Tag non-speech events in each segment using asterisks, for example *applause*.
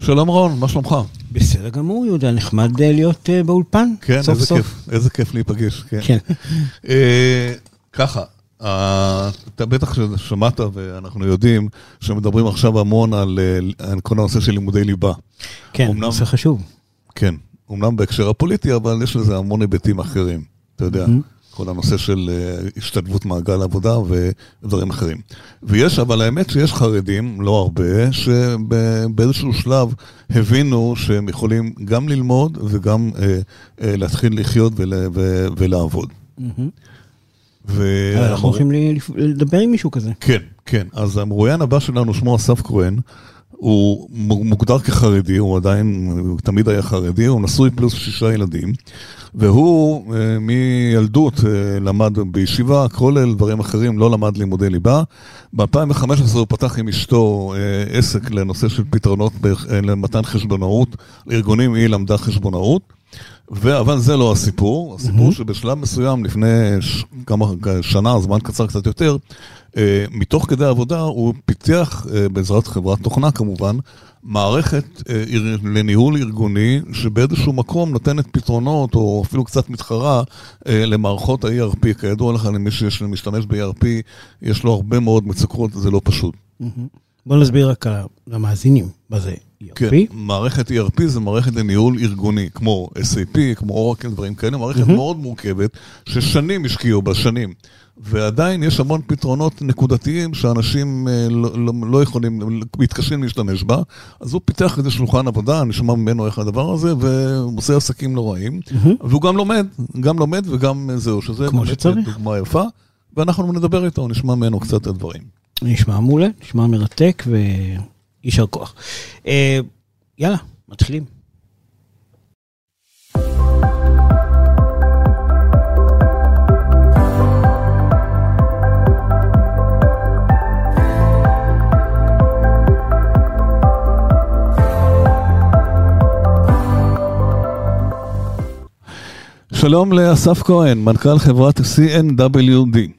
שלום רון, מה שלומך? בסדר גמור, יהודה, נחמד אה, להיות uh, באולפן, כן, סוף איזה סוף. כיף, איזה כיף להיפגש, כן. כן. אה, ככה, אה, אתה בטח שמעת ואנחנו יודעים שמדברים עכשיו המון על על כל הנושא של לימודי ליבה. כן, אמנם- נושא חשוב. כן, אומנם בהקשר הפוליטי, אבל יש לזה המון היבטים אחרים, אתה יודע, כל הנושא של אה, השתלבות מעגל עבודה ודברים אחרים. ויש, אבל האמת שיש חרדים, לא הרבה, שבאיזשהו שלב הבינו שהם יכולים גם ללמוד וגם אה, אה, להתחיל לחיות ול, ו, ולעבוד. ו- אנחנו הולכים לדבר עם מישהו כזה. כן, כן. אז המרואיין הבא שלנו, שמו אסף כהן, הוא מוגדר כחרדי, הוא עדיין, הוא תמיד היה חרדי, הוא נשוי פלוס שישה ילדים, והוא אה, מילדות אה, למד בישיבה, כולל דברים אחרים, לא למד לימודי ליבה. ב-2015 הוא פתח עם אשתו אה, עסק לנושא של פתרונות למתן חשבונאות, לארגונים היא למדה חשבונאות. ו- אבל זה לא הסיפור, הסיפור שבשלב מסוים, לפני ש- כמה, שנה, זמן קצר קצת יותר, אה, מתוך כדי עבודה הוא פיתח, אה, בעזרת חברת תוכנה כמובן, מערכת אה, איר- לניהול ארגוני שבאיזשהו מקום נותנת פתרונות, או אפילו קצת מתחרה, אה, למערכות ה-ERP. כידוע לך, למי שיש משתמש ב-ERP, יש לו הרבה מאוד מצוקות, זה לא פשוט. בוא נסביר רק למאזינים מה זה כן, ERP. מערכת ERP זה מערכת לניהול ארגוני, כמו SAP, כמו אורקל, דברים כאלה, מערכת מאוד מורכבת, ששנים השקיעו בה, שנים. ועדיין יש המון פתרונות נקודתיים שאנשים אה, לא, לא, לא יכולים, מתקשים להשתמש בה. אז הוא פיתח איזה שולחן עבודה, נשמע ממנו איך הדבר הזה, והוא עושה עסקים לא רעים. והוא גם לומד, גם לומד וגם זהו, שזה כמו שצריך. דוגמה יפה. ואנחנו נדבר איתו, נשמע ממנו קצת את הדברים. נשמע מעולה, נשמע מרתק ויישר כוח. אה, יאללה, מתחילים. שלום לאסף כהן, מנכ"ל חברת CNWD.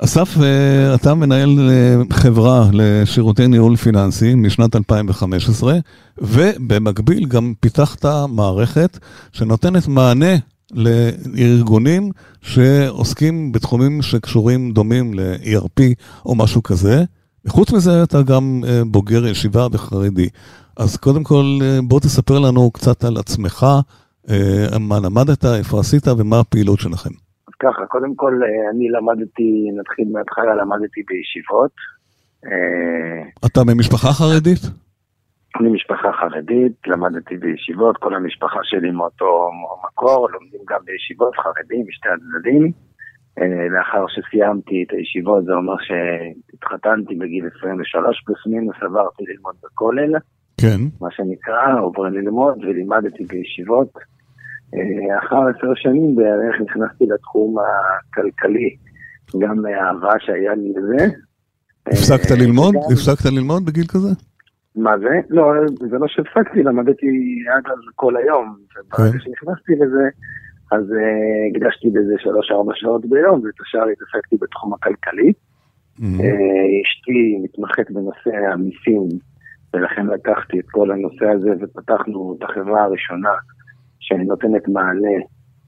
אסף, אה, אתה מנהל אה, חברה לשירותי ניהול פיננסי משנת 2015, ובמקביל גם פיתחת מערכת שנותנת מענה לארגונים שעוסקים בתחומים שקשורים דומים ל-ERP או משהו כזה. וחוץ מזה אתה גם אה, בוגר ישיבה וחרדי. אז קודם כל בוא תספר לנו קצת על עצמך, מה למדת, איפה עשית ומה הפעילות שלכם. ככה, קודם כל אה, אני למדתי, נתחיל מההתחלה, למדתי בישיבות. אה, אתה ממשפחה חרדית? אני משפחה חרדית, למדתי בישיבות, כל המשפחה שלי מאותו מקור, לומדים גם בישיבות חרדים, משתי הצדדים. אה, לאחר שסיימתי את הישיבות, זה אומר שהתחתנתי בגיל 23 פלוס מינוס, עברתי ללמוד בכולל, כן. מה שנקרא, עוברים ללמוד, ולימדתי בישיבות. אה, אחר עשר שנים בערך נכנסתי לתחום הכלכלי, גם מהאהבה שהיה לי לזה. הפסקת אה, ללמוד? הפסקת ללמוד בגיל כזה? מה זה? לא, זה לא שהפסקתי, למדתי עד אז כל היום. וברגע כן. שנכנסתי לזה, אז uh, הקדשתי לזה שלוש-ארבע שעות ביום, ואת השאר התעסקתי בתחום הכלכלי. אה, אשתי מתמחת בנושא המיסים, ולכן לקחתי את כל הנושא הזה ופתחנו את החברה הראשונה שנותנת מענה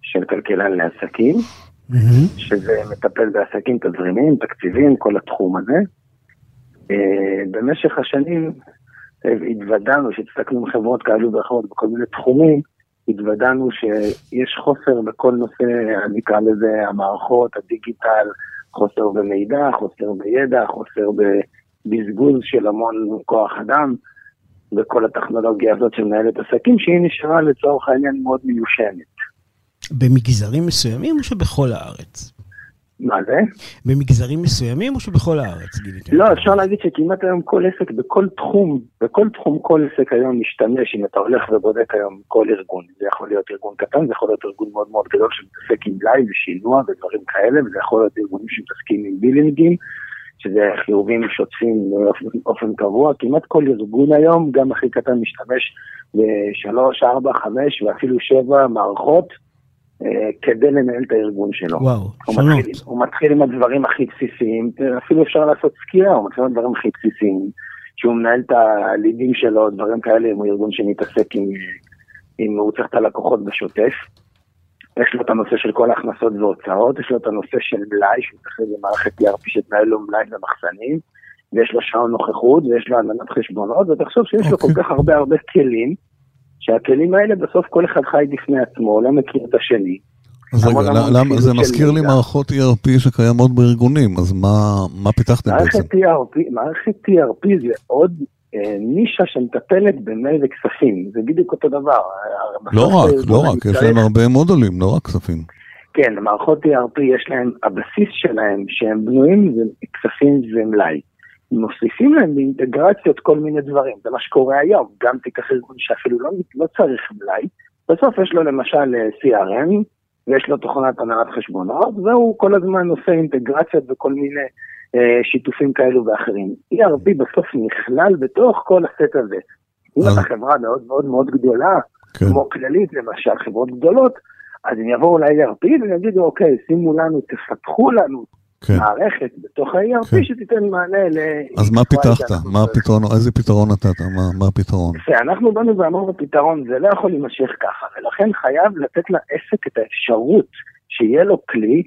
של כלכלן לעסקים, שזה מטפל בעסקים תזרימיים, תקציבים, כל התחום הזה. אה, במשך השנים אה, התוודענו, שהצטקנו עם חברות כאלו ואחרות בכל מיני תחומים, התוודענו שיש חוסר בכל נושא, נקרא לזה המערכות, הדיגיטל, חוסר במידע, חוסר בידע, חוסר בבזבוז של המון כוח אדם בכל הטכנולוגיה הזאת שמנהלת עסקים, שהיא נשארה לצורך העניין מאוד מיושנת. במגזרים מסוימים או שבכל הארץ? מה זה? במגזרים מסוימים או שבכל הארץ, גיליתם? לא, אפשר להגיד שכמעט היום כל עסק, בכל תחום, בכל תחום כל עסק היום משתמש, אם אתה הולך ובודק היום כל ארגון, זה יכול להיות ארגון קטן, זה יכול להיות ארגון מאוד מאוד גדול שמתעסק עם לייב ושינוע ודברים כאלה, וזה יכול להיות ארגונים שמתעסקים עם billing ים, שזה חיובים שוטפים באופן, קבוע, כמעט כל ארגון היום, גם הכי קטן משתמש בשלוש, ארבע, חמש ואפילו שבע מערכות אה, כדי לנהל את הארגון שלו. וואו, הוא שונות. מתחיל, הוא מתחיל עם הדברים הכי בסיסיים, אפילו אפשר לעשות סקירה, הוא מתחיל עם הדברים הכי בסיסיים, שהוא מנהל את הלידים שלו, דברים כאלה, הוא ארגון שמתעסק עם, אם הוא צריך את הלקוחות בשוטף. יש לו את הנושא של כל ההכנסות והוצאות, יש לו את הנושא של מלאי, שהוא צריך איזה מערכת ERP שתנהל לו מלאי ומחסנים, ויש לו שעון נוכחות, ויש לו עננת חשבונות, ותחשוב שיש okay. לו כל אוקיי. כך הרבה הרבה כלים, שהכלים האלה בסוף כל אחד חי בפני עצמו, לא מכיר את השני. אז רגע, למה, זה מזכיר לי מערכות ERP שקיימות בארגונים, אז מה, מה פיתחתם בעצם? מערכת ERP, מערכת ERP זה עוד נישה שמטפלת במייל וכספים, זה בדיוק אותו דבר. לא רק, לא רק, יש להם הרבה מודולים, לא רק כספים. כן, מערכות ERP יש להם, הבסיס שלהם, שהם בנויים זה כספים ומלאי. מוסיפים להם באינטגרציות כל מיני דברים, זה מה שקורה היום, גם תיקח ארגון שאפילו לא, לא צריך מלאי, בסוף יש לו למשל אה, CRM, ויש לו תוכנת הנהלת חשבונות, והוא כל הזמן עושה אינטגרציות וכל מיני אה, שיתופים כאלו ואחרים. ERP בסוף נכלל בתוך כל הסט הזה. אם אתה חברה מאוד מאוד מאוד גדולה, כן. כמו כללית למשל, חברות גדולות, אז הם יבואו ל-ERP ויגידו, אוקיי, שימו לנו, תפתחו לנו כן. מערכת בתוך ה-ERP כן. שתיתן מענה ל... אז מה פיתחת? מה הפתרון? איזה פתרון נתת? מה, מה הפתרון? אנחנו באנו ואמרנו פתרון, זה לא יכול להימשך ככה, ולכן חייב לתת לעסק את האפשרות שיהיה לו כלי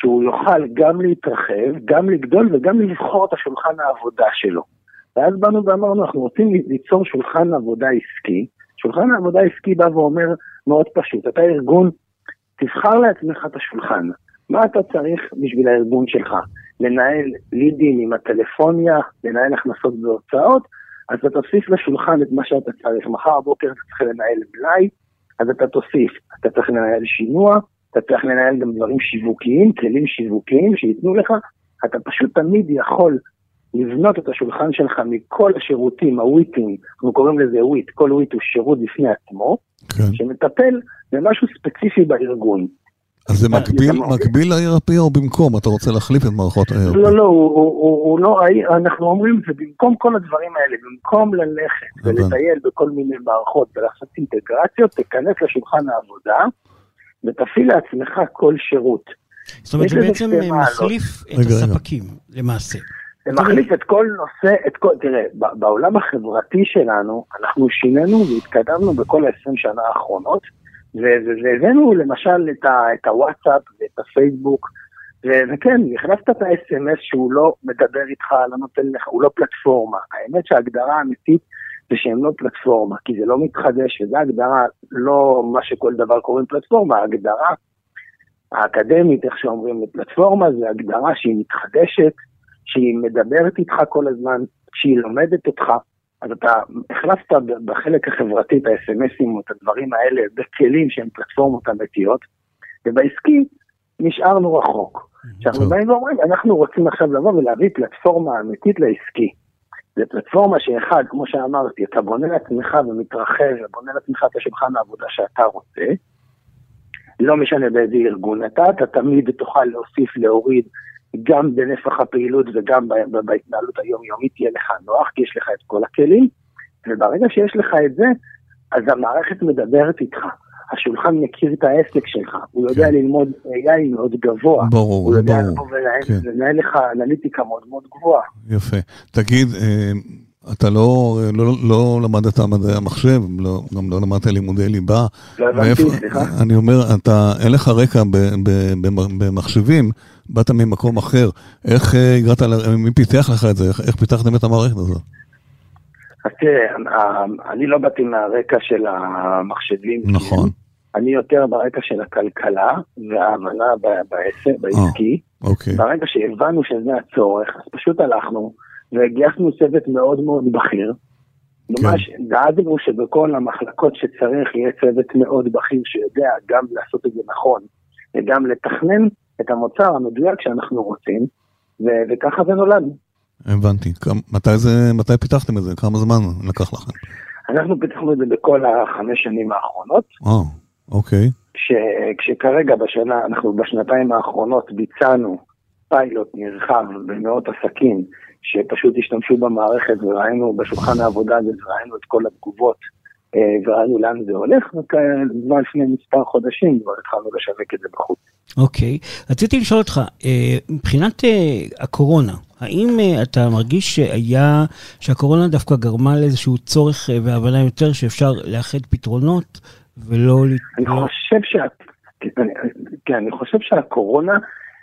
שהוא יוכל גם להתרחב, גם לגדול וגם לבחור את השולחן העבודה שלו. ואז באנו ואמרנו, אנחנו רוצים ליצור שולחן עבודה עסקי. שולחן העבודה העסקי בא ואומר מאוד פשוט, אתה ארגון, תבחר לעצמך את השולחן. מה אתה צריך בשביל הארגון שלך? לנהל לידים עם הטלפוניה, לנהל הכנסות והוצאות, אז אתה תוסיף לשולחן את מה שאתה צריך. מחר בבוקר אתה צריך לנהל מלאי, אז אתה תוסיף, אתה צריך לנהל שינוע, אתה צריך לנהל גם דברים שיווקיים, כלים שיווקיים שייתנו לך, אתה פשוט תמיד יכול לבנות את השולחן שלך מכל השירותים, הוויטים, אנחנו קוראים לזה וויט, כל וויט הוא שירות בפני עצמו, כן. שמטפל במשהו ספציפי בארגון. אז זה מקביל, מקביל ל-ERP או במקום? אתה רוצה להחליף את מערכות ה-ERP? לא, לא, הוא, הוא, הוא לא, אנחנו אומרים זה במקום כל הדברים האלה, במקום ללכת ולטייל בכל מיני מערכות ולעשות אינטגרציות, תיכנס לשולחן העבודה ותפעיל לעצמך כל שירות. זאת אומרת, זה בעצם מחליף את הספקים, למעשה. זה מחליף את כל נושא, את כל, תראה, בעולם החברתי שלנו, אנחנו שינינו והתקדמנו בכל ה-20 שנה האחרונות. והבאנו למשל את, ה, את הוואטסאפ ואת הפייסבוק, וכן, הכנסת את ה-SMS שהוא לא מדבר איתך, לא נותן לך, הוא לא פלטפורמה. האמת שההגדרה האמיתית זה שהם לא פלטפורמה, כי זה לא מתחדש, וזו הגדרה, לא מה שכל דבר קוראים פלטפורמה, ההגדרה האקדמית, איך שאומרים לפלטפורמה, זה הגדרה שהיא מתחדשת, שהיא מדברת איתך כל הזמן, שהיא לומדת אותך. אז אתה החלפת בחלק החברתי את ה-SMSים או את הדברים האלה בכלים שהם פלטפורמות אמיתיות, ובעסקי נשארנו רחוק. כשאנחנו באים ואומרים, אנחנו רוצים עכשיו לבוא ולהביא פלטפורמה אמיתית לעסקי. זו פלטפורמה שאחד, כמו שאמרתי, אתה בונה לעצמך ומתרחב ובונה לעצמך את השולחן העבודה שאתה רוצה. לא משנה באיזה ארגון אתה, אתה תמיד תוכל להוסיף, להוריד, גם בנפח הפעילות וגם בהתנהלות היומיומית תהיה לך נוח, כי יש לך את כל הכלים, וברגע שיש לך את זה, אז המערכת מדברת איתך. השולחן מכיר את העסק שלך, הוא יודע כן. ללמוד AI מאוד גבוה. ברור, ברור. הוא יודע לבוא ולנהל כן. לך אנליטיקה מאוד מאוד גבוהה. יפה. תגיד, אה, אתה לא, לא, לא למדת מדעי המחשב, לא, גם לא למדת לימודי ליבה. לא הבנתי, סליחה. אני אומר, אתה, אין לך רקע במחשבים, באת ממקום אחר. איך אה, הגעת, מי פיתח לך את זה? איך, איך פיתחתם את המערכת הזאת? אז תראה, אני לא באתי מהרקע של המחשבים. נכון. אני יותר ברקע של הכלכלה וההבנה בעסק, בעסקי. אה, אוקיי. ברגע שהבנו שזה הצורך, אז פשוט הלכנו. והגייסנו צוות מאוד מאוד בכיר. כן. ממש דאגנו שבכל המחלקות שצריך יהיה צוות מאוד בכיר שיודע גם לעשות את זה נכון וגם לתכנן את המוצר המדויק שאנחנו רוצים, וככה זה נולד. הבנתי. מתי, זה, מתי פיתחתם את זה? כמה זמן לקח לכם? אנחנו פיתחנו את זה בכל החמש שנים האחרונות. אה, אוקיי. כש, כשכרגע בשנה, אנחנו בשנתיים האחרונות ביצענו פיילוט נרחב במאות עסקים שפשוט השתמשו במערכת וראינו בשולחן העבודה הזה, וראינו את כל התגובות אה, וראינו לאן זה הולך, וכבר לפני מספר חודשים כבר התחלנו לשווק את זה בחוץ. אוקיי, רציתי לשאול אותך, אה, מבחינת אה, הקורונה, האם uh, אתה מרגיש שהיה, שהקורונה דווקא גרמה לאיזשהו צורך uh, והבנה יותר שאפשר לאחד פתרונות ולא... אני לא... חושב שה... כן, אני חושב שהקורונה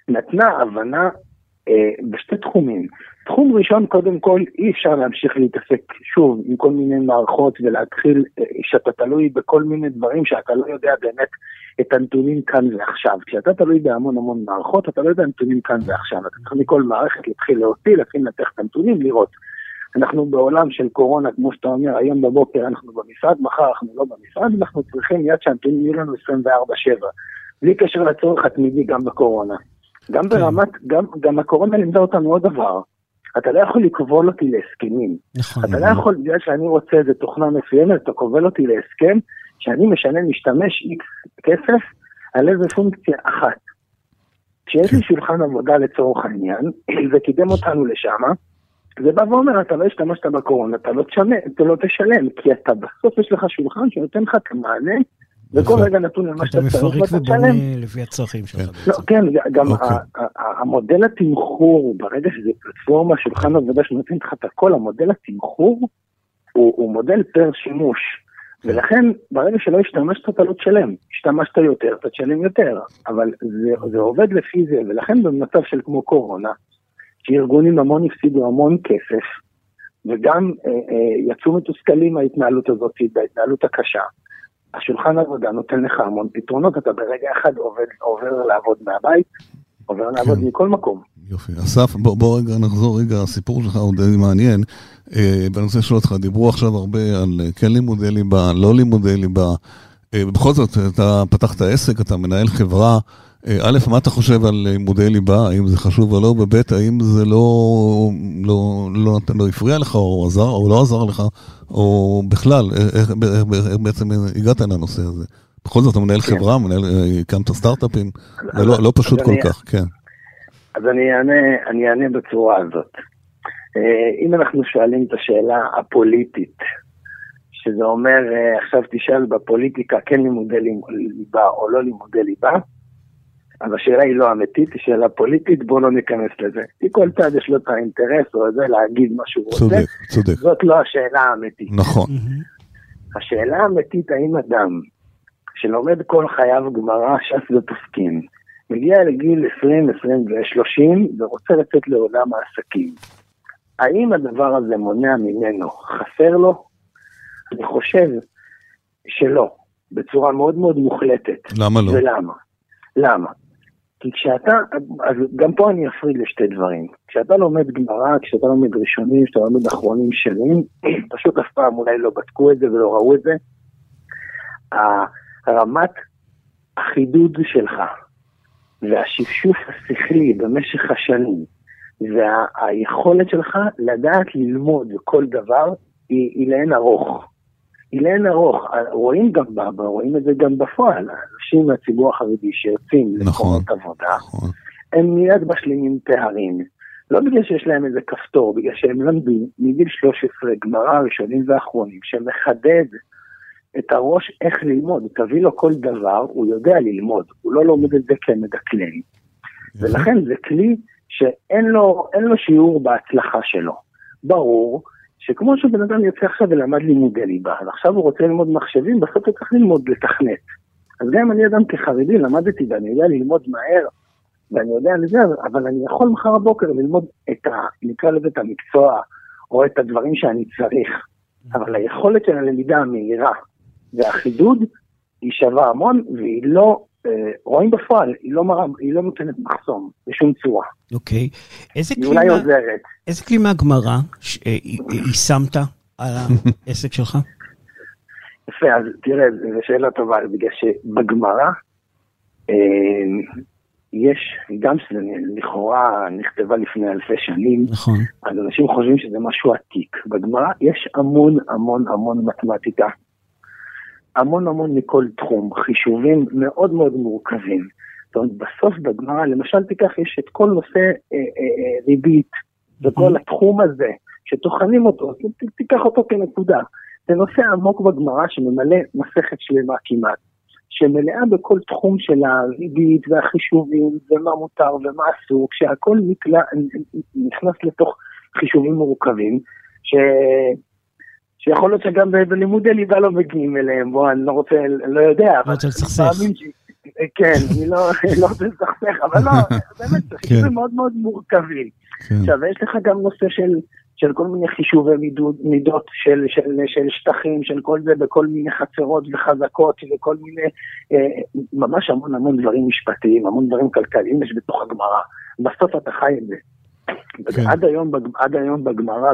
נתנה הבנה אה, בשתי תחומים. תחום ראשון, קודם כל, אי אפשר להמשיך להתעסק שוב עם כל מיני מערכות ולהתחיל, אה, שאתה תלוי בכל מיני דברים שאתה לא יודע באמת את הנתונים כאן ועכשיו. כשאתה תלוי בהמון המון מערכות, אתה לא יודע נתונים כאן ועכשיו. אתה צריך מכל מערכת להתחיל להוציא, להתחיל לנתח את הנתונים, לראות. אנחנו בעולם של קורונה, כמו שאתה אומר, היום בבוקר אנחנו במשרד, מחר אנחנו לא במשרד, אנחנו צריכים מיד שהנתונים יהיו לנו 24-7, בלי קשר לצורך התמידי גם בקורונה. גם כן. ברמת, גם, גם הקורונה לימדה אותנו עוד דבר. אתה לא יכול לכבול אותי להסכמים. נכון. אתה לא יכול, בגלל שאני רוצה איזה תוכנה מסוימת, אתה כובל אותי להסכם שאני משנה משתמש איקס כסף על איזה פונקציה אחת. כשיש לי כן. שולחן עבודה לצורך העניין, *clears throat* זה קידם אותנו לשם, זה בא ואומר, אתה לא השתמשת בקורונה, אתה לא תשלם, אתה לא תשלם, כי אתה בסוף יש לך שולחן שנותן לך את המענה וכל רגע נתון למה שאתה צריך ואתה מפרק ובונה לפי הצרכים שלך. לא, כן, גם אוקיי. המודל התמחור, ברגע שזה פלטפורמה, שולחן עבודה שנותן לך את הכל, המודל התמחור הוא מודל פר שימוש. כן. ולכן, ברגע שלא השתמשת, אתה לא תשלם. השתמשת יותר, אתה תשלם יותר. אבל זה, זה עובד לפי זה, ולכן במצב של כמו קורונה, שארגונים המון הפסידו המון כסף, וגם אה, אה, יצאו מתוסכלים מההתנהלות הזאת, בהתנהלות הקשה. השולחן עבודה נותן לך המון פתרונות, אתה ברגע אחד עובד, עובר לעבוד מהבית, עובר כן. לעבוד מכל מקום. יופי. אסף, בוא, בוא רגע נחזור רגע, הסיפור שלך הוא די מעניין. אה, בנושא של אותך, דיברו עכשיו הרבה על אה, כן לימודי ליבה, לא לימודי ליבה. אה, בכל זאת, אתה פתחת עסק, אתה מנהל חברה. אה, א', מה אתה חושב על לימודי ליבה, האם זה חשוב או לא, וב', האם זה לא, לא, לא, לא הפריע לך, או עזר, או לא עזר לך, או בכלל, איך, איך, איך בעצם הגעת לנושא הזה? בכל זאת, אתה מנהל כן. חברה, מנהל, אה, הקמת סטארט-אפים, זה לא, לא פשוט כל אני, כך, כן. אז אני אענה, אני אענה בצורה הזאת. אה, אם אנחנו שואלים את השאלה הפוליטית, שזה אומר, עכשיו תשאל בפוליטיקה כן לימודי ליבה או לא לימודי ליבה, אז השאלה היא לא אמיתית, היא שאלה פוליטית, בואו לא ניכנס לזה. כי כל צד יש לו את האינטרס או זה להגיד מה שהוא רוצה. צודק, צודק. זאת לא השאלה האמיתית. נכון. השאלה האמיתית, האם אדם שלומד כל חייו גמרא, ש"ס ופוסקים, מגיע לגיל 20, 20 ו-30 ורוצה לצאת לעולם העסקים, האם הדבר הזה מונע ממנו? חסר לו? אני חושב שלא, בצורה מאוד מאוד מוחלטת. למה לא? ולמה? למה? כי כשאתה, אז גם פה אני אפריד לשתי דברים. כשאתה לומד גמרא, כשאתה לומד ראשונים, כשאתה לומד אחרונים שנים, *clears throat* פשוט אף פעם אולי לא בדקו את זה ולא ראו את זה. רמת החידוד שלך והשפשוף השכלי במשך השנים והיכולת שלך לדעת ללמוד כל דבר היא, היא לאין ארוך. היא לאין ארוך, רואים גם, רואים את זה גם בפועל, אנשים מהציבור החרדי שיוצאים נכון, למקומות עבודה, נכון. הם מיד משלימים פערים. לא בגלל שיש להם איזה כפתור, בגלל שהם למדו מגיל 13 גמרא ראשונים ואחרונים, שמחדד את הראש איך ללמוד, תביא לו כל דבר, הוא יודע ללמוד, הוא לא לומד את זה כמדקלם. ולכן זה כלי שאין לו, לו שיעור בהצלחה שלו. ברור שכמו שבן אדם יוצא עכשיו ולמד לימודי ליבה, ועכשיו הוא רוצה ללמוד מחשבים, בסוף הוא צריך ללמוד לתכנת. אז גם אם אני אדם כחרדי למדתי ואני יודע ללמוד מהר, ואני יודע לזה, אבל אני יכול מחר בבוקר ללמוד את ה... נקרא לזה את המקצוע, או את הדברים שאני צריך. אבל היכולת של הלמידה המהירה והחידוד היא שווה המון, והיא לא אה, רואים בפועל, היא לא, מראה, היא לא נותנת מחסום בשום צורה. אוקיי. איזה היא אולי עוזרת. איזה כלי מהגמרא אה, יישמת על *laughs* העסק שלך? יפה, אז תראה, זו שאלה טובה, בגלל שבגמרא אה, יש, גם שזה לכאורה נכתבה לפני אלפי שנים, נכון. אז אנשים חושבים שזה משהו עתיק. בגמרא יש המון המון המון מתמטיקה. המון המון מכל תחום, חישובים מאוד מאוד מורכבים. זאת אומרת, בסוף בגמרא, למשל תיקח, יש את כל נושא אה, אה, אה, ריבית, וכל התחום הזה, שטוחנים אותו, תיקח אותו כנקודה. זה נושא עמוק בגמרא שממלא מסכת שלמה כמעט, שמלאה בכל תחום של הריבית והחישובים ומה מותר ומה אסור, כשהכול נקלע, נכנס לתוך חישובים מורכבים, ש... שיכול להיות שגם בלימודי ליבה לא מגיעים אליהם, בוא, אני לא רוצה, לא יודע, לא רוצה לסכסך. כן, אני לא, לא רוצה לסכסך, אבל לא, *laughs* באמת, זה חישובים כן. מאוד מאוד מורכבים. כן. עכשיו, יש לך גם נושא של... של כל מיני חישובי מידות של, של, של שטחים, של כל זה בכל מיני חצרות וחזקות וכל מיני, אה, ממש המון המון דברים משפטיים, המון דברים כלכליים יש בתוך הגמרא. בסוף אתה חי את זה. כן. עד היום, עד היום בגמרא,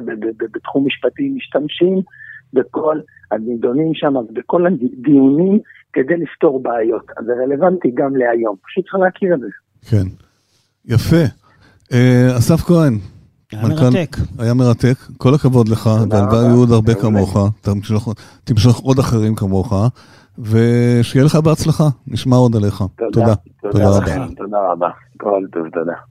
בתחום משפטי, משתמשים בכל הנידונים שם, בכל הדיונים כדי לפתור בעיות. אז זה רלוונטי גם להיום, פשוט צריך להכיר את זה. כן, יפה. אה, אסף כהן, היה מרתק. היה מרתק, כל הכבוד לך, והלוואי יהיו עוד הרבה כמוך, תמשוך עוד אחרים כמוך, ושיהיה לך בהצלחה, נשמע עוד עליך. תודה. תודה רבה. תודה רבה. כל טוב, תודה.